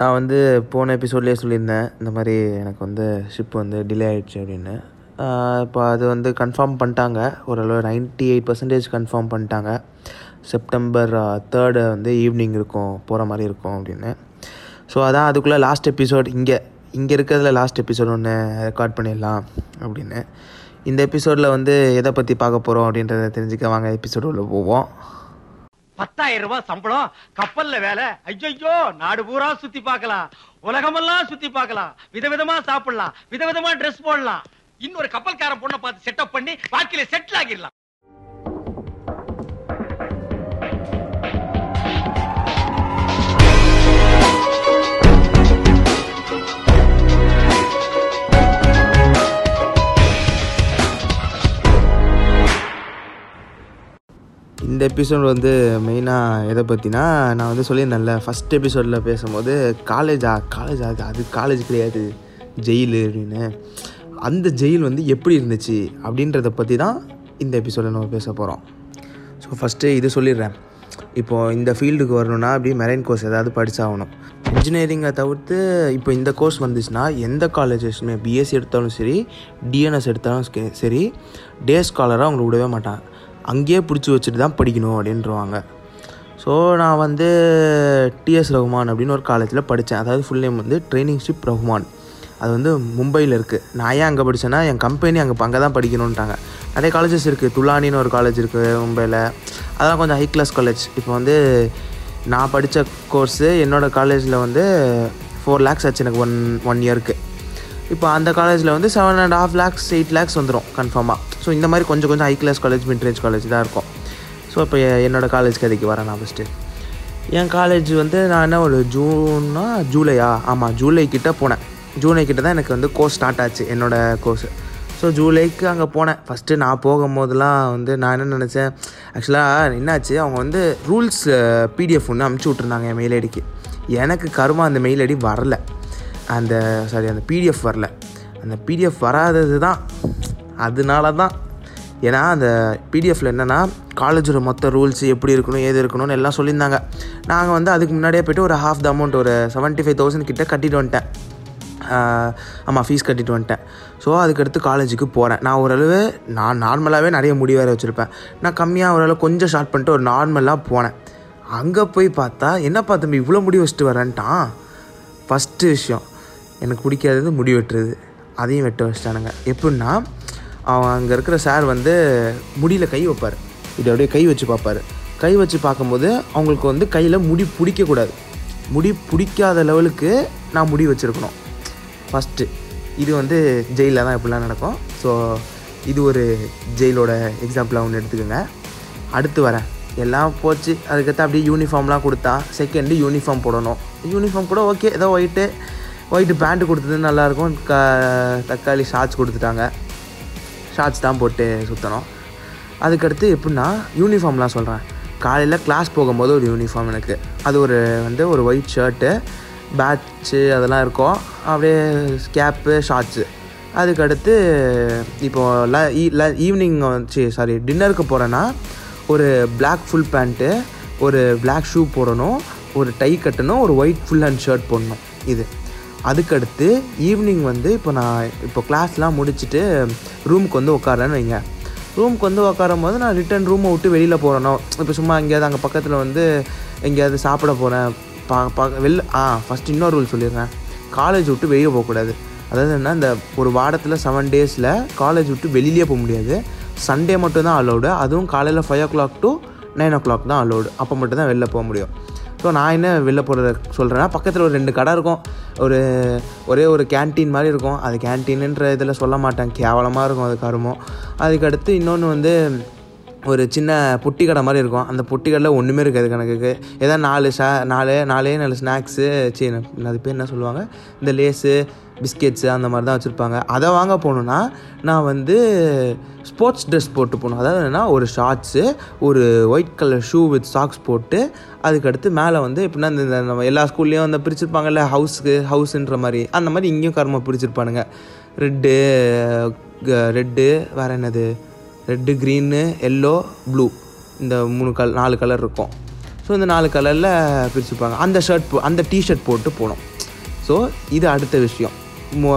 நான் வந்து போன எபிசோட்லேயே சொல்லியிருந்தேன் இந்த மாதிரி எனக்கு வந்து ஷிப் வந்து டிலே ஆகிடுச்சு அப்படின்னு. இப்போ அது வந்து கன்ஃபார்ம் பண்ணிட்டாங்க. ஓரளவு நைன்ட்டி எயிட் பர்சன்டேஜ் கன்ஃபார்ம் பண்ணிட்டாங்க செப்டம்பர் தேர்டு வந்து ஈவினிங் இருக்கும் போகிற மாதிரி இருக்கும் அப்படின்னு. ஸோ அதான் அதுக்குள்ளே லாஸ்ட் எபிசோட் இங்கே இங்கே இருக்கிறதுல லாஸ்ட் எபிசோட் ஒன்று ரெக்கார்ட் பண்ணிடலாம் அப்படின்னு. இந்த எபிசோடில் வந்து எதை பற்றி பார்க்க போகிறோம் அப்படின்றத தெரிஞ்சுக்க வாங்க எபிசோடு உள்ள போவோம். பத்தாயிரம் ரூபாய் சம்பளம் கப்பல்ல வேலை. ஐயோ நாடு பூரா சுத்தி பார்க்கலாம். உலகமெல்லாம் சுத்தி பார்க்கலாம். விதவிதமா சாப்பிடலாம். விதவிதமா ட்ரெஸ் போடலாம். இன்னொரு கப்பல்காரன் பொண்ணை பார்த்து செட்டப் பண்ணி வாழ்க்கையில செட்டில் ஆகிடலாம். இந்த எபிசோட் வந்து மெயினாக எதை பற்றினா நான் வந்து சொல்லியிருந்தேன்ல ஃபஸ்ட் எபிசோடில் பேசும்போது காலேஜா காலேஜ் அது அது காலேஜ் கிடையாது ஜெயிலு அப்படின்னு. அந்த ஜெயில் வந்து எப்படி இருந்துச்சு அப்படின்றத பற்றி தான் இந்த எபிசோடில் நம்ம பேச போகிறோம் ஸோ ஃபஸ்ட்டு இது சொல்லிடுறேன். இப்போது இந்த ஃபீல்டுக்கு வரணும்னா அப்படி மெரைன் கோர்ஸ் ஏதாவது படித்தாகணும் இன்ஜினியரிங்கை தவிர்த்து இப்போ இந்த கோர்ஸ் வந்துச்சுன்னா எந்த காலேஜஸ்மே பிஎஸ்சி எடுத்தாலும் சரி டிஎன்எஸ் எடுத்தாலும் சரி- சரி டே ஸ்காலராக அவங்களை விடவே மாட்டாங்க. அங்கேயே பிடிச்சி வச்சுட்டு தான் படிக்கணும் அப்படின்றவாங்க ஸோ நான் வந்து டிஎஸ் ரகுமான் அப்படின்னு ஒரு காலேஜில் படித்தேன் அதாவது ஃபுல் நேம் வந்து ட்ரைனிங் ஷிப் ரகுமான். அது வந்து மும்பையில் இருக்குது நான் ஏன் அங்கே படித்தேன்னா என் கம்பெனி அங்கே அங்கே தான் படிக்கணுன்ட்டாங்க நிறைய காலேஜஸ் இருக்குது துலானின்னு ஒரு காலேஜ் இருக்குது மும்பையில் அதெல்லாம் கொஞ்சம் ஹை கிளாஸ் காலேஜ் இப்போ வந்து நான் படித்த கோர்ஸு என்னோடய காலேஜில் வந்து ஃபோர் லேக்ஸ் ஆச்சு எனக்கு ஒன் ஒன் இயருக்கு இப்போ அந்த காலேஜில் வந்து seven and half lakhs eight lakhs வந்துடும் கன்ஃபார்மாக ஸோ இந்த மாதிரி கொஞ்சம் கொஞ்சம் high class college midrange college தான் இருக்கும். ஸோ இப்போ என்னோடய காலேஜ் கதைக்கு வரேன் நான் ஃபஸ்ட்டு என் காலேஜ் வந்து நான் என்ன ஒரு ஜூன்னா ஜூலையா? ஆமாம் ஜூலை கிட்டே போனேன். ஜூலை கிட்ட தான் எனக்கு வந்து கோர்ஸ் ஸ்டார்ட் ஆச்சு என்னோடய கோர்ஸ் ஸோ ஜூலைக்கு அங்கே போனேன். ஃபஸ்ட்டு நான் போகும்போதெல்லாம் வந்து நான் என்ன நினச்சேன்? ஆக்சுவலாக என்னாச்சு? அவங்க வந்து ரூல்ஸ் பிடிஎஃப் ஒன்று அமுச்சு விட்ருந்தாங்க என் மெயில் ஐடிக்கு. எனக்கு கருமா அந்த மெயில் ஐடி வரல. அந்த சாரி அந்த பிடிஎஃப் வரல. அந்த பிடிஎஃப் வராதது தான் அதனால தான் ஏன்னா அந்த பிடிஎஃப்பில் என்னென்னா காலேஜோட மொத்த ரூல்ஸ் எப்படி இருக்கணும் ஏது இருக்கணும்னு எல்லாம் சொல்லியிருந்தாங்க. நாங்கள் வந்து அதுக்கு முன்னாடியே போய்ட்டு ஒரு ஹாஃப் த அமௌண்ட் ஒரு செவன்ட்டி ஃபைவ் தௌசண்ட் கிட்ட கட்டிட்டு வந்துட்டேன். ஆமாம் ஃபீஸ் கட்டிட்டு வந்துட்டேன். ஸோ அதுக்கடுத்து காலேஜுக்கு போகிறேன் நான் ஓரளவு நான் நார்மலாகவே நிறைய முடி வேறு வச்சுருப்பேன். நான் கம்மியாக ஓரளவு கொஞ்சம் ஷார்ட் பண்ணிட்டு ஒரு நார்மலாக போனேன். அங்கே போய் பார்த்தா என்னப்பா தம்பி இவ்வளோ முடி வச்சுட்டு வரேன்ட்டான் ஃபஸ்ட்டு விஷயம் எனக்கு பிடிக்காதது முடி வெட்டுறது. அதையும் வெட்ட வச்சிட்டானுங்க. எப்படின்னா அவன் அங்கே இருக்கிற சார் வந்து முடியில் கை வைப்பார். இப்படி அப்படியே கை வச்சு பார்ப்பார். கை வச்சு பார்க்கும்போது அவங்களுக்கு வந்து கையில் முடி பிடிக்கக்கூடாது. முடி பிடிக்காத லெவலுக்கு நான் முடி வச்சுருக்கணும். ஃபஸ்ட்டு இது வந்து ஜெயிலில் தான் இப்படிலாம் நடக்கும். ஸோ இது ஒரு ஜெயிலோட எக்ஸாம்பிளாக ஒன்று எடுத்துக்கோங்க. அடுத்து வரேன். எல்லாம் போச்சு. அதுக்கடுத்து அப்படியே யூனிஃபார்ம்லாம் கொடுத்தா செகண்டு யூனிஃபார்ம் போடணும். யூனிஃபார்ம் கூட ஓகே ஏதோ ஒயிட்டு ஒயிட்டு பேண்ட்டு கொடுத்தது நல்லாயிருக்கும் க தக்காளி ஷார்ட்ஸ் கொடுத்துட்டாங்க. ஷார்ட்ஸ் தான் போட்டு சுற்றணும் அதுக்கடுத்து எப்படின்னா யூனிஃபார்ம்லாம் சொல்கிறேன் காலையில் கிளாஸ் போகும்போது ஒரு யூனிஃபார்ம் எனக்கு. அது ஒரு வந்து ஒரு ஒயிட் ஷர்ட்டு பேட்ச்சு அதெல்லாம் இருக்கும். அப்படியே கேப்பு ஷார்ட்ஸு அதுக்கடுத்து இப்போது ல ஈ- ல ஈவினிங் வச்சு சாரி டின்னருக்கு போகிறேன்னா ஒரு பிளாக் ஃபுல் பேண்ட்டு ஒரு பிளாக் ஷூ போடணும். ஒரு டை கட்டணும். ஒரு ஒயிட் ஃபுல் ஹேண்ட் ஷர்ட் போடணும். இது. அதுக்கடுத்து ஈவினிங் வந்து இப்போ நான் இப்போ கிளாஸ்லாம் முடிச்சுட்டு ரூமுக்கு வந்து உட்காரேன்னு வைங்க. ரூமுக்கு வந்து உட்காரும் போது நான் ரிட்டன் ரூமை விட்டு வெளியில் போகிறேனோ இப்போ சும்மா எங்கேயாவது அங்கே பக்கத்தில் வந்து எங்கேயாவது சாப்பிட போகிறேன் பா பா வெளில ஆ ஃபஸ்ட் இன்னொரு ரூல் சொல்லிடுறேன். காலேஜ் விட்டு வெளியே போகக்கூடாது. அதாவது என்ன இந்த ஒரு வாரத்தில் செவன் டேஸில் காலேஜ் விட்டு வெளியிலே போக முடியாது. சண்டே மட்டும் தான் அதுவும் காலையில் five o'clock to nine o'clock தான் அலோடு அப்போ மட்டும் தான் வெளில போக முடியும். ஸோ நான் என்ன வெளில போகிறத சொல்கிறேன்னா பக்கத்தில் ஒரு ரெண்டு கடை இருக்கும். ஒரு ஒரே ஒரு கேன்டீன் மாதிரி இருக்கும். அது கேன்டீனுன்ற இதில் சொல்ல மாட்டேன். கேவலமாக இருக்கும் அது கருமம் அதுக்கடுத்து இன்னொன்று வந்து ஒரு சின்ன பொட்டி கடை மாதிரி இருக்கும். அந்த புட்டி கடையில் ஒன்றுமே இருக்காது கணக்குக்கு. ஏதாவது நாலு ஷா நாலு நாலே நாலு ஸ்நாக்ஸு சரி அது பேர் என்ன சொல்லுவாங்க? இந்த லேஸு பிஸ்கெட்ஸு அந்த மாதிரி தான் வச்சுருப்பாங்க. அதை வாங்க போகணுன்னா நான் வந்து ஸ்போர்ட்ஸ் ட்ரெஸ் போட்டு போகணும். அதாவது என்னென்னா ஒரு ஷார்ட்ஸு ஒரு white colour shoe with socks போட்டு அதுக்கடுத்து மேலே வந்து எப்படின்னா இந்த நம்ம எல்லா ஸ்கூல்லேயும் அந்த பிரிச்சிருப்பாங்கல்ல ஹவுஸ்க்கு ஹவுஸுன்ற மாதிரி. அந்த மாதிரி இங்கேயும் கர்மம் பிரிச்சிருப்பானுங்க ரெட்டு ரெட்டு வேறு என்னது? ரெட்டு க்ரீனு எல்லோ ப்ளூ இந்த மூணு கல் நாலு கலர் இருக்கும். ஸோ இந்த நாலு கலரில் பிரிச்சுப்பாங்க அந்த ஷர்ட் போ அந்த டிஷர்ட் போட்டு போனோம் ஸோ இது அடுத்த விஷயம். மோ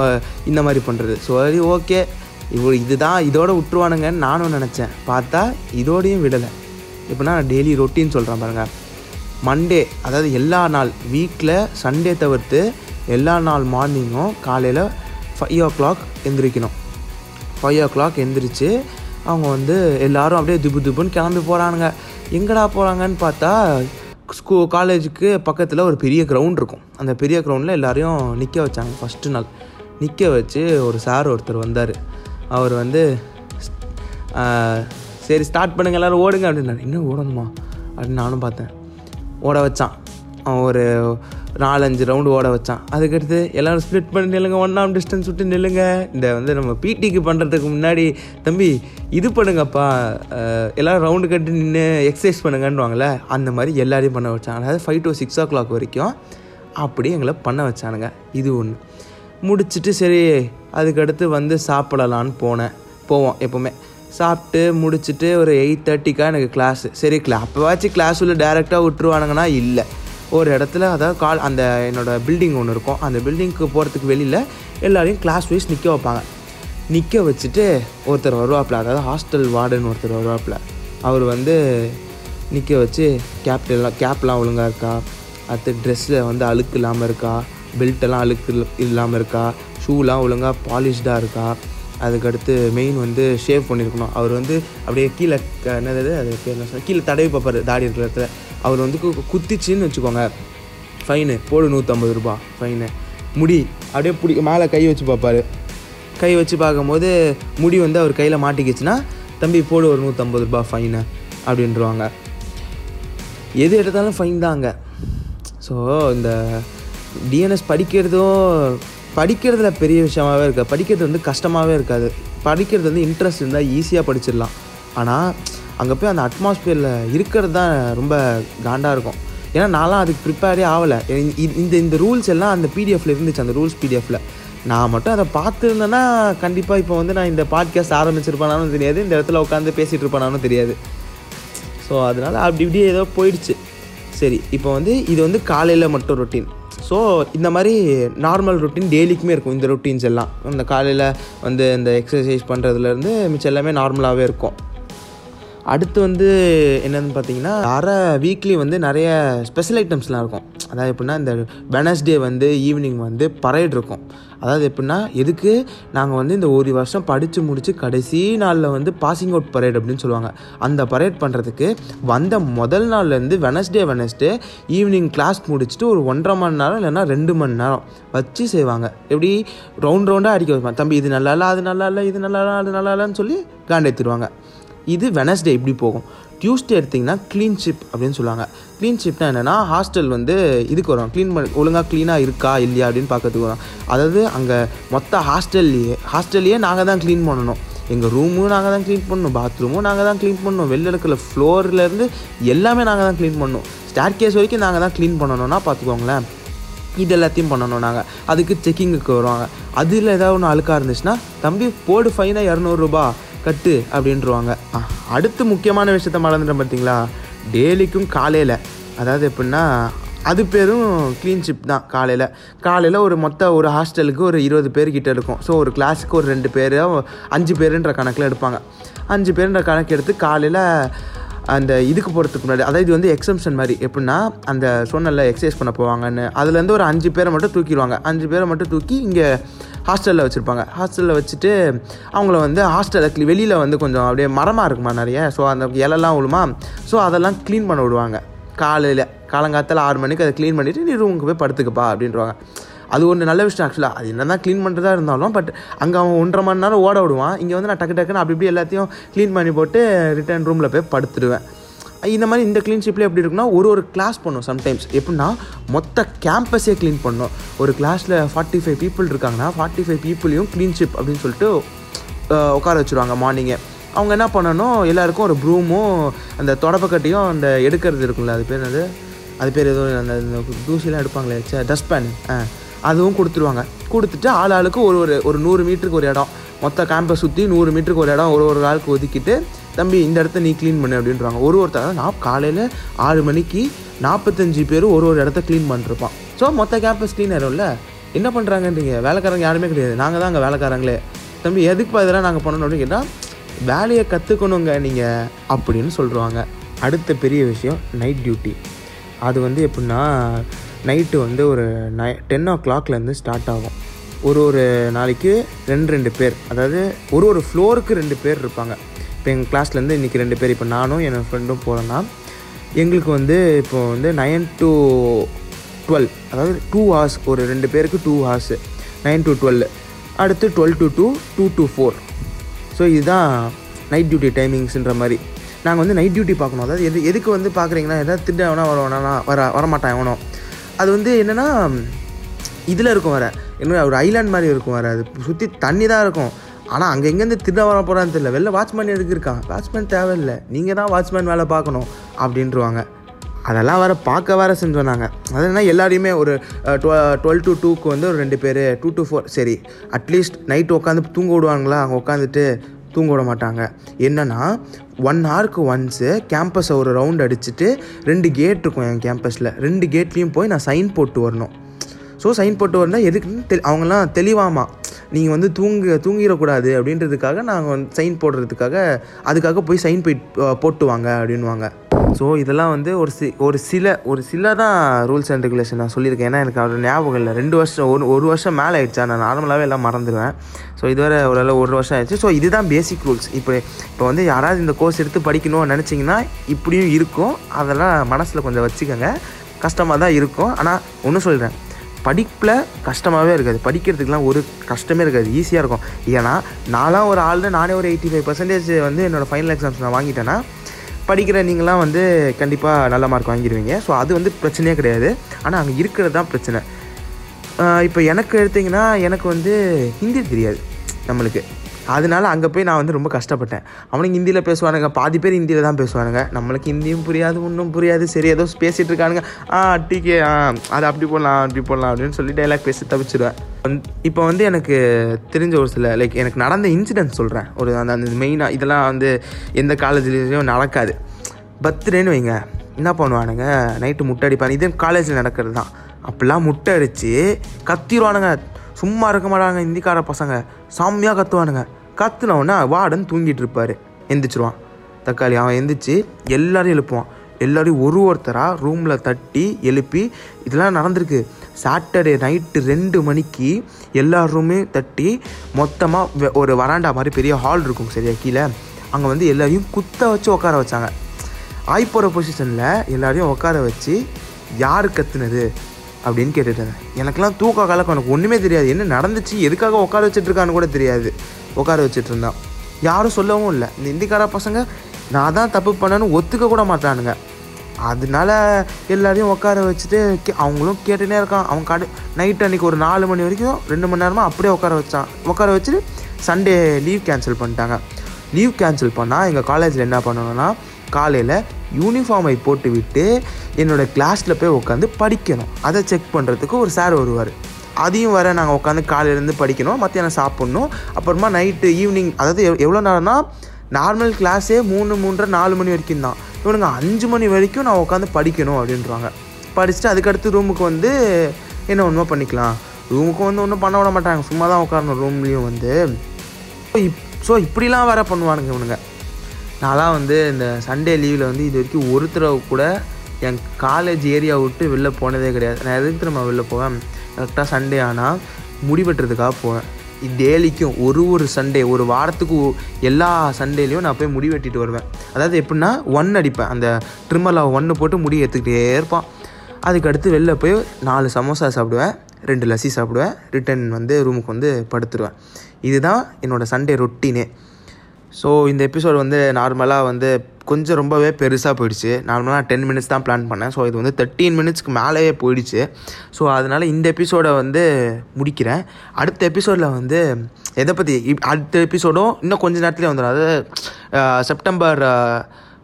இந்த மாதிரி பண்ணுறது ஸோ சரி ஓகே இவ்வளோ இதுதான் இதோட விட்டுருவானுங்கன்னு நானும் நினச்சேன். பார்த்தா இதோடையும் விடலை. எப்படின்னா நான் டெய்லி ரொட்டீன் சொல்கிறேன் பாருங்கள் மண்டே அதாவது எல்லா நாள் வீக்கில் சண்டே தவிர்த்து எல்லா நாள் மார்னிங்கும் காலையில் ஃபைவ் ஓ கிளாக் எந்திரிக்கணும். ஃபைவ் ஓ கிளாக் எந்திரிச்சு அவங்க வந்து எல்லோரும் அப்படியே துபு துபுன்னு கிளம்பி போகிறானுங்க எங்கடா போகிறாங்கன்னு பார்த்தா ஸ்கூ காலேஜுக்கு பக்கத்தில் ஒரு பெரிய கிரவுண்ட் இருக்கும். அந்த பெரிய கிரவுண்டில் எல்லாரையும் நிற்க வச்சாங்க ஃபஸ்ட்டு நாள். நிற்க வச்சு ஒரு சார் ஒருத்தர் வந்தார். அவர் வந்து சரி ஸ்டார்ட் பண்ணுங்க எல்லோரும் ஓடுங்க அப்படின்னாரு. இன்னும் ஓடணுமா? அப்படின்னு நானும் பார்த்தேன். ஓட வச்சான். அவன் ஒரு நாலஞ்சு ரவுண்டு ஓட வச்சான். அதுக்கடுத்து எல்லோரும் ஸ்ப்ளிட் பண்ணி நில்லுங்க ஒன்றாம் டிஸ்டன்ஸ் விட்டு நில்லுங்க. இந்த வந்து நம்ம பிடிக்கு பண்ணுறதுக்கு முன்னாடி தம்பி இது பண்ணுங்கப்பா. எல்லோரும் ரவுண்டு கட்டி நின்று எக்ஸசைஸ் பண்ணுங்கன்னுவாங்கள்ல அந்த மாதிரி எல்லாரையும் பண்ண வச்சாங்க. அதாவது five to six o'clock வரைக்கும் அப்படி எங்களை பண்ண வச்சானுங்க. இது ஒன்று முடிச்சுட்டு சரி அதுக்கடுத்து வந்து சாப்பிடலான்னு போனேன் போவோம் எப்போவுமே சாப்பிட்டு முடிச்சுட்டு ஒரு எயிட் தேர்ட்டிக்காக எனக்கு கிளாஸ் சரி கிளா அப்போவாச்சும் கிளாஸ் உள்ள டேரெக்டாக விட்டுருவானுங்கன்னா இல்லை ஒரு இடத்துல அதாவது கால் அந்த என்னோடய பில்டிங் ஒன்று இருக்கும் அந்த பில்டிங்க்கு போகிறதுக்கு வெளியில் எல்லோரையும் கிளாஸ் வைஸ் நிற்க வைப்பாங்க நிற்க வச்சுட்டு ஒருத்தர் வருவாப்பில் அதாவது ஹாஸ்டல் வார்டன் ஒருத்தர் வருவாப்புல அவர் வந்து நிற்க வச்சு கேப் எல்லாம் கேப்லாம் ஒழுங்காக இருக்கா அடுத்து ட்ரெஸ்ஸில் வந்து அழுக்கு இல்லாமல் இருக்கா பெல்ட்டெல்லாம் அழுக்கு இல்லாமல் இருக்கா? ஷூலாம் ஒழுங்காக பாலிஷ்டாக இருக்கா? அதுக்கடுத்து மெயின் வந்து ஷேவ் பண்ணியிருக்கணும் அவர் வந்து அப்படியே கீழே க- என்னது அது? பேர் என்ன கீழே தடவி பார்ப்பார் தாடி இருக்கிற இடத்துல. அவர் வந்து கு- குத்திச்சின்னு வச்சுக்கோங்க. ஃபைனு போடு நூற்றம்பது ரூபா. ஃபைனு முடி அப்படியே பிடி மேலே கை வச்சு பார்ப்பாரு. கை வச்சு பார்க்கும்போது முடி வந்து அவர் கையில் மாட்டிக்கிச்சுன்னா தம்பி போடு ஒரு நூற்றம்பது ரூபா ஃபைனு அப்படின்றவாங்க. எது எடுத்தாலும் ஃபைன் தாங்க. ஸோ இந்த டிஎன்எஸ் படிக்கிறதும் படிக்கிறதுல பெரிய விஷயமாகவே இருக்காது. படிக்கிறது வந்து கஷ்டமாகவே இருக்காது. படிக்கிறது வந்து இன்ட்ரெஸ்ட் இருந்தால் ஈஸியாக படிச்சிடலாம். ஆனால் அங்கே போய் அந்த அட்மாஸ்பியரில் இருக்கிறது தான் ரொம்ப காண்டாக இருக்கும். ஏன்னா நான்லாம் அதுக்கு ப்ரிப்பேரே ஆகலை இந்த இந்த ரூல்ஸ் எல்லாம் அந்த பிடிஎஃப்ல இருந்துச்சு அந்த ரூல்ஸ் பிடிஎஃப்ல நான் மட்டும் அதை பார்த்துருந்தேன்னா கண்டிப்பாக இப்போ வந்து நான் இந்த பாட்காஸ்ட் ஆரம்பிச்சிருப்பேனாலும் தெரியாது. இந்த இடத்துல உட்காந்து பேசிகிட்டு இருப்பேனாலும் தெரியாது. ஸோ அதனால் அப்படி இப்படியே ஏதோ போயிடுச்சு. சரி இப்போ வந்து இது வந்து காலையில் மட்டும் ரொட்டீன் ஸோ இந்த மாதிரி நார்மல் ரொட்டீன் டெய்லிக்குமே இருக்கும் இந்த ரொட்டீன்ஸ் எல்லாம். இந்த காலையில் வந்து இந்த எக்ஸசைஸ் பண்ணுறதுலேருந்து மிச்சம் எல்லாமே நார்மலாகவே இருக்கும். அடுத்து வந்து என்னன்னு பார்த்தீங்கன்னா அரை வீக்லி வந்து நிறைய ஸ்பெஷல் ஐட்டம்ஸ்லாம் இருக்கும். அதாவது எப்படின்னா இந்த வெனஸ்டே வந்து ஈவினிங் வந்து பரேட் இருக்கும். அதாவது எப்படின்னா எதுக்கு நாங்கள் வந்து இந்த ஒரு வருஷம் படித்து முடித்து கடைசி நாளில் வந்து பாசிங் அவுட் பரேட் அப்படின்னு சொல்லுவாங்க. அந்த பரேட் பண்ணுறதுக்கு வந்த முதல் நாள்லேருந்து வெனஸ்டே வெனஸ்டே ஈவினிங் கிளாஸ் முடிச்சுட்டு ஒரு ஒன்றரை மணி நேரம் இல்லைன்னா ரெண்டு மணி நேரம் வச்சு செய்வாங்க. எப்படி? ரவுண்ட் ரவுண்டாக அடிக்க வைப்பாங்க. தம்பி இது நல்லா இல்லை அது நல்லா இல்லை இது நல்லா இல்லை அது நல்லா இல்லைன்னு சொல்லி காண்டேத்திடுவாங்க இது வெனஸ்டே இப்படி போகும். டியூஸ்டே எடுத்திங்கன்னா க்ளீன் ஷிப் அப்படின்னு சொல்லுவாங்க. க்ளீன் ஷிப்னா என்னென்னா ஹாஸ்டல் வந்து இதுக்கு வரும். க்ளீன் பண்ணி ஒழுங்காக க்ளீனாக இருக்கா இல்லையா அப்படின்னு பார்க்கறதுக்கு வரும். அதாவது அங்கே மொத்த ஹாஸ்டல்லையே ஹாஸ்டல்லையே நாங்கள் தான் க்ளீன் பண்ணணும். எங்கள் ரூமும் நாங்கள் தான் க்ளீன் பண்ணணும். பாத்ரூமும் நாங்கள் தான் க்ளீன் பண்ணணும். வெளில இருக்கிற ஃப்ளோர்லேருந்து எல்லாமே நாங்கள் தான் க்ளீன் பண்ணணும். ஸ்டார் கேஸ் வரைக்கும் நாங்கள் தான் க்ளீன் பண்ணணும்னா பார்த்துக்கோங்களேன். இது எல்லாத்தையும் பண்ணணும் நாங்கள் அதுக்கு செக்கிங்குக்கு வருவாங்க. அதில் ஏதாவது ஒன்று அழுக்காக இருந்துச்சுன்னா தம்பி போடு ஃபைனாக இரநூறுபா. கட்டு அப்படின்றவாங்க. அடுத்து முக்கியமான விஷயத்த மறந்துட்டேன் பார்த்தீங்களா டெய்லிக்கும் காலையில். அதாவது எப்படின்னா அது பேரும் க்ளீன் ஷிப் தான் காலையில். காலையில் ஒரு மொத்த ஒரு ஹாஸ்டலுக்கு ஒரு இருபது பேர்கிட்ட இருக்கும். ஸோ ஒரு கிளாஸுக்கு ஒரு ரெண்டு பேர் அஞ்சு பேருன்ற கணக்கில் எடுப்பாங்க. அஞ்சு பேருன்ற கணக்கு எடுத்து காலையில் அந்த இதுக்கு போகிறதுக்கு முன்னாடி அதாவது இது வந்து எக்ஸம்ஷன் மாதிரி. எப்படின்னா அந்த சொன்னல எக்ஸசைஸ் பண்ண போவாங்கன்னு. அதுலேருந்து ஒரு அஞ்சு பேரை மட்டும் தூக்கிடுவாங்க. அஞ்சு பேரை மட்டும் தூக்கி இங்கே ஹாஸ்டலில் வச்சுருப்பாங்க. ஹாஸ்டலில் வச்சுட்டு அவங்கள வந்து ஹாஸ்டலில் வெளியில் வந்து கொஞ்சம் அப்படியே மரமாக இருக்குமா நிறைய? ஸோ அந்த இலெல்லாம் விழுமா ஸோ அதெல்லாம் க்ளீன் பண்ண விடுவாங்க. காலையில் காலங்காலத்தில் ஆறு மணிக்கு அதை க்ளீன் பண்ணிவிட்டு நீ ரூமுக்கு போய் படுத்துக்கப்பா அப்படின்றவாங்க. அது ஒன்று நல்ல விஷயம் ஆக்சுவலாக அது என்ன தான் க்ளீன் பண்ணுறதா இருந்தாலும் பட் அங்கே அவன் ஒன்றரை மணி நேரம் ஓட விடுவான். இங்கே வந்து நான் டக்கு டக்குன்னு அப்படி இப்படி எல்லாத்தையும் க்ளீன் பண்ணி போட்டு ரிட்டர்ன் ரூமில் போய் படுத்துடுவேன் இந்த மாதிரி இந்த க்ளீன்ஷிப்லேயே எப்படி இருக்குன்னா ஒரு ஒரு கிளாஸ் பண்ணும் சம்டைம்ஸ் எப்படின்னா மொத்த கேம்பஸே க்ளீன் பண்ணும். ஒரு கிளாஸில் ஃபார்ட்டி ஃபைவ் பீப்புள் இருக்காங்கன்னா ஃபார்ட்டி ஃபைவ் பீப்புளையும் க்ளீன்ஷிப் அப்படின்னு சொல்லிட்டு உட்கார வச்சுருவாங்க மார்னிங்கே அவங்க என்ன பண்ணணும்? எல்லாருக்கும் ஒரு ப்ரூமும் அந்த தொடப்பக்கட்டையும் அந்த எடுக்கிறது இருக்கும்ல அது பேர் அது அது பேர் எதுவும் அந்த அந்த தூசிலாம் எடுப்பாங்களே சே டஸ்ட்பேன் ஆ அதுவும் கொடுத்துருவாங்க. கொடுத்துட்டு ஆள் ஆளுக்கு ஒரு ஒரு ஒரு நூறு மீட்டருக்கு ஒரு இடம். மொத்த கேம்பஸ் சுற்றி நூறு மீட்டருக்கு ஒரு இடம் ஒரு ஒரு ஆளுக்கு ஒதுக்கிட்டு தம்பி இந்த இடத்த நீ க்ளீன் பண்ணு அப்படின்றாங்க. ஒரு ஒருத்தர் நான் காலையில் ஆறு மணிக்கு நாற்பத்தஞ்சு பேர் ஒரு ஒரு இடத்த க்ளீன் பண்ணிருப்பான். ஸோ மொத்த கேம்பஸ் க்ளீன் ஆயிரும்ல? என்ன பண்ணுறாங்கன்றீங்க வேலைக்காரங்க யாருமே கிடையாது. நாங்கள் தான் அங்கே வேலைக்காரங்களே. தம்பி எதுக்கு இதெல்லாம் நாங்கள் பண்ணணும் அப்படின்னு கேட்டால் வேலையை கற்றுக்கணுங்க நீங்கள் அப்படின்னு சொல்கிறாங்க அடுத்த பெரிய விஷயம் நைட் டியூட்டி அது வந்து எப்படின்னா நைட்டு வந்து ஒரு நை டென் ஓ கிளாக்லேருந்து ஸ்டார்ட் ஆகும். ஒரு ஒரு நாளைக்கு ரெண்டு ரெண்டு பேர். அதாவது ஒரு ஒரு ஃப்ளோருக்கு ரெண்டு பேர் இருப்பாங்க. இப்போ எங்கள் கிளாஸ்லேருந்து இன்றைக்கி ரெண்டு பேர் இப்போ நானும் என் ஃப்ரெண்டும் போகிறோன்னா எங்களுக்கு வந்து இப்போ வந்து நைன் டு டுவெல் அதாவது டூ ஹார்ஸ் ஒரு ரெண்டு பேருக்கு two hours nine to twelve அடுத்து twelve to two two to four so இதுதான் நைட் டியூட்டி டைமிங்ஸ்ன்ற மாதிரி. நாங்கள் வந்து நைட் டியூட்டி பார்க்கணும். அதாவது எது எதுக்கு வந்து பார்க்குறீங்கன்னா எதாவது திட்ட எவனா வருவானா வர வரமாட்டான் எவனோ. அது வந்து என்னென்னா இதில் இருக்கும் வர என்ன ஒரு ஐலாண்ட் மாதிரி இருக்கும் வர அது சுற்றி தண்ணி தான் இருக்கும். ஆனால் அங்கே எங்கேருந்து திருட வர போகிறான்னு தெரியல. வெளில வாட்ச்மேன் எதுக்கு இருக்கான்? வாட்ச்மேன் தேவையில்லை. நீங்கள் தான் வாட்ச்மேன் வேலை பார்க்கணும் அப்படின்ட்டுருவாங்க அதெல்லாம் வேறு பார்க்க வேறு செஞ்சோம் நாங்கள் அது என்ன எல்லாரையுமே ஒரு டுவெல் டு டூக்கு வந்து ஒரு ரெண்டு பேர் டூ டு ஃபோர் சரி அட்லீஸ்ட் நைட்டு உட்காந்து தூங்க விடுவாங்களா? அங்கே உட்காந்துட்டு தூங்க விட மாட்டாங்க. என்னென்னா ஒன் ஹவருக்கு ஒன்ஸு கேம்பஸை ஒரு ரவுண்ட் அடிச்சுட்டு ரெண்டு கேட் இருக்கும் என் கேம்பஸில் ரெண்டு கேட்லேயும் போய் நான் சைன் போட்டு வரணும். ஸோ சைன் போட்டு வரணும் எதுக்குன்னு தெ அவங்களாம் தெளிவாமா? நீங்கள் வந்து தூங்க தூங்கிடக்கூடாது அப்படின்றதுக்காக நாங்கள் வந்து சைன் போடுறதுக்காக அதுக்காக போய் சைன் போய் போட்டுவாங்க அப்படின்வாங்க ஸோ இதெல்லாம் வந்து ஒரு சி ஒரு சில ஒரு சில தான் ரூல்ஸ் அண்ட் ரெகுலேஷன் நான் சொல்லியிருக்கேன். ஏன்னா எனக்கு அவர் ஞாபகம் இல்லை. ரெண்டு வருஷம் ஒரு ஒரு வருஷம் மேலே ஆயிடுச்சா நான் நார்மலாகவே எல்லாம் மறந்துடுவேன். ஸோ இதுவரை ஓரளவு ஒரு வருஷம் ஆயிடுச்சு. ஸோ இதுதான் பேசிக் ரூல்ஸ் இப்போ இப்போ வந்து யாராவது இந்த கோர்ஸ் எடுத்து படிக்கணும்னு நினச்சிங்கன்னா இப்படியும் இருக்கும். அதெல்லாம் மனசில் கொஞ்சம் வச்சுக்கோங்க. கஷ்டமாக தான் இருக்கும். ஆனால் ஒன்றும் சொல்கிறேன் படிப்பில் கஷ்டமாகவே இருக்காது. படிக்கிறதுக்குலாம் ஒரு கஷ்டமே இருக்காது. ஈஸியாக இருக்கும். ஏன்னா நான்லாம் ஒரு ஆள் நானே ஒரு எயிட்டி ஃபைவ் பர்சன்டேஜ் வந்து என்னோடய ஃபைனல் எக்ஸாம்ஸ் நான் வாங்கிட்டேன்னா படிக்கிற நீங்களாம் வந்து கண்டிப்பாக நல்ல மார்க் வாங்கிடுவீங்க ஸோ அது வந்து பிரச்சனையே கிடையாது. ஆனால் அங்கே இருக்கிறது தான் பிரச்சனை. இப்போ எனக்கு எடுத்திங்கன்னா எனக்கு வந்து ஹிந்தி தெரியாது நம்மளுக்கு. அதனால அங்கே போய் நான் வந்து ரொம்ப கஷ்டப்பட்டேன். அவனுக்கு ஹிந்தியில் பேசுவானுங்க பாதி பேர் ஹிந்தியில் தான் பேசுவானுங்க. நம்மளுக்கு ஹிந்தியும் புரியாது ஒன்றும் புரியாது. சரி ஏதோ பேசிகிட்டு இருக்கானுங்க. ஆ டிகே ஆ அது அப்படி போடலாம் அப்படி போடலாம் அப்படின்னு சொல்லி டைலாக் பேசி தவிச்சிடுவேன் இப்போ வந்து எனக்கு தெரிஞ்ச ஒரு சில லைக் எனக்கு நடந்த இன்சிடென்ட் சொல்கிறேன் ஒரு அந்த அந்த மெயினாக இதெல்லாம் வந்து எந்த காலேஜ்லேயும் நடக்காது. பர்த்டேன்னு வைங்க. என்ன பண்ணுவானுங்க? நைட்டு முட்டை அடிப்பாங்க இதே காலேஜில் நடக்கிறது தான். அப்படிலாம் முட்டை அடித்து கத்திடுவானுங்க சும்மா இருக்க மாட்டாங்க இந்திக்கார பசங்க. செம்மையாக கத்துவானுங்க. கத்துனவுடனே வார்டன் தூங்கிட்டு இருப்பார். எந்திரிச்சிருவான். தக்காளி அவன் எந்திரிச்சு எல்லாரையும் எழுப்புவான். எல்லாரையும் ஒரு ஒருத்தராக ரூமில் தட்டி எழுப்பி இதெல்லாம் நடந்திருக்கு. சாட்டர்டே நைட்டு ரெண்டு மணிக்கு எல்லா ரூமையும் தட்டி மொத்தமாக ஒரு வராண்டா மாதிரி பெரிய ஹால் இருக்கும் சரியா கீழே. அங்கே வந்து எல்லாரையும் குத்த வச்சு உட்கார வச்சாங்க. ஆய்ப்போகிற பொசிஷனில் எல்லாரையும் உட்கார வச்சு யார் கத்துனது? அப்படின்னு கேட்டுட்டாங்க எனக்கெல்லாம் தூக்க கலக்கம். எனக்கு ஒன்றுமே தெரியாது. என்ன நடந்துச்சு? எதுக்காக உட்கார வச்சுட்டுருக்கான்னு கூட தெரியாது. உட்கார வச்சுட்டு இருந்தான் யாரும் சொல்லவும் இல்லை. இந்த இந்திக்கார பசங்க நான் தான் தப்பு பண்ணேன்னு ஒத்துக்க கூட மாட்டானுங்க. அதனால எல்லாரையும் உட்கார வச்சுட்டு கே அவங்களும் கேட்டுனே இருக்கான். அவன் கடை நைட் அன்றைக்கி ஒரு நாலு மணி வரைக்கும் ரெண்டு மணி நேரமாக அப்படியே உட்கார வச்சான். உட்கார வச்சுட்டு சண்டே லீவ் கேன்சல் பண்ணிட்டாங்க. லீவ் கேன்சல் பண்ணால் எங்கள் காலேஜில் என்ன பண்ணணும்னா காலையில் யூனிஃபார்மை போட்டுவிட்டு என்னோட என்னோடய கிளாஸில் போய் உட்காந்து படிக்கணும். அதை செக் பண்ணுறதுக்கு ஒரு சார் வருவார். அதையும் வர நாங்கள் உட்காந்து காலையிலேருந்து படிக்கணும் மத்தியானம் சாப்பிட்ணும் அப்புறமா நைட்டு ஈவினிங் அதாவது எவ் எவ்வளோ நேரம்னா நார்மல் கிளாஸே மூணு மூன்றரை நாலு மணி வரைக்கும் தான். இவனுங்க அஞ்சு மணி வரைக்கும் நான் உட்காந்து படிக்கணும் அப்படின்றாங்க. படிச்சுட்டு அதுக்கடுத்து ரூமுக்கு வந்து என்ன ஒன்றுமோ பண்ணிக்கலாம். ரூமுக்கு வந்து ஒன்றும் பண்ண விட மாட்டாங்க. சும்மா தான் உட்காரணும் ரூம்லேயும் வந்து. இப் ஸோ இப்படிலாம் வேற பண்ணுவானுங்க இவனுங்க. நான்லாம் வந்து இந்த சண்டே லீவில் வந்து இது வரைக்கும் ஒரு தடவை கூட என் காலேஜ் ஏரியா விட்டு வெளில போனதே கிடையாது. நான் எதுக்கு திரும்ப வெளில போவேன்? கரெக்டாக சண்டே ஆனால் முடி வெட்டுறதுக்காக போவேன். டெய்லிக்கும் ஒரு ஒரு சண்டே ஒரு வாரத்துக்கு எல்லா சண்டேலையும் நான் போய் முடி வெட்டிட்டு வருவேன். அதாவது எப்படின்னா ஒன் அடிப்பேன். அந்த ட்ரிம்மரில் ஒன்று போட்டு முடி எடுத்துக்கிட்டே இருப்பான். அதுக்கு அடுத்து வெளில போய் நாலு சமோசா சாப்பிடுவேன் ரெண்டு லஸ்ஸி சாப்பிடுவேன் ரிட்டன் வந்து ரூமுக்கு வந்து படுத்துருவேன். இதுதான் என்னோடய சண்டே ரொட்டீனே ஸோ இந்த எபிசோட் வந்து நார்மலாக வந்து கொஞ்சம் ரொம்பவே பெருசாக போயிடுச்சு. நார்மலாக டென் மினிட்ஸ் தான் பிளான் பண்ணேன். ஸோ இது வந்து தேர்ட்டீன் மினிட்ஸ்க்கு மேலேயே போயிடுச்சு. ஸோ அதனால் இந்த எபிசோடை வந்து முடிக்கிறேன். அடுத்த எபிசோடில் வந்து எதை பற்றி இப்- அடுத்த எபிசோடும் இன்னும் கொஞ்ச நேரத்துலேயே வந்துடும் அதாவது செப்டம்பர்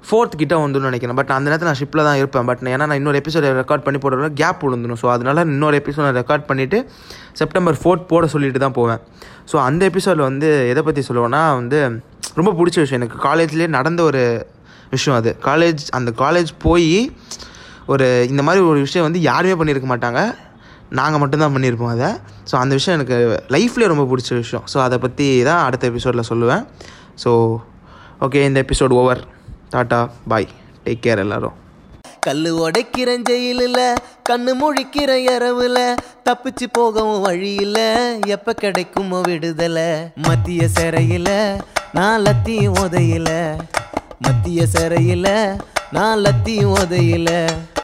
ஃபோர்த் கிட்ட வந்துடும் நினைக்கிறேன். பட் அந்த நேரத்தில் நான் ஷிப்பில் தான் இருப்பேன். பட் ஏன்னா நான் இன்னொரு எபிசோட ரெக்கார்ட் பண்ணி போடுறதுல கேப் விழுந்துடும் ஸோ அதனால இன்னொரு எபிசோட் நான் ரெக்கார்ட் பண்ணிவிட்டு செப்டம்பர் ஃபோர்த் போட சொல்லிட்டு தான் போவேன். ஸோ அந்த எபிசோடில் வந்து எதை பற்றி சொல்லுவேன்னா வந்து ரொம்ப பிடிச்ச விஷயம். எனக்கு காலேஜ்லேயே நடந்த ஒரு விஷயம் அது. காலேஜ் அந்த காலேஜ் போய் ஒரு இந்த மாதிரி ஒரு விஷயம் வந்து யாருமே பண்ணியிருக்க மாட்டாங்க. நாங்கள் மட்டும்தான் பண்ணியிருப்போம் அதை. ஸோ அந்த விஷயம் எனக்கு லைஃப்லேயே ரொம்ப பிடிச்ச விஷயம். ஸோ அதை பற்றி தான் அடுத்த எபிசோடில் சொல்லுவேன். ஸோ ஓகே இந்த episode over ta ta bye. Take care எல்லாரும். கல் உடைக்கிற ஜெயிலில் கண்ணு முழிக்கிற இரவுல. தப்பிச்சு போகவும் வழியில எப்ப கிடைக்குமோ விடுதலை. மத்திய சிறையில நான் லத்தியும் உதையில மத்திய சிறையில நான் லத்தியும் உதையில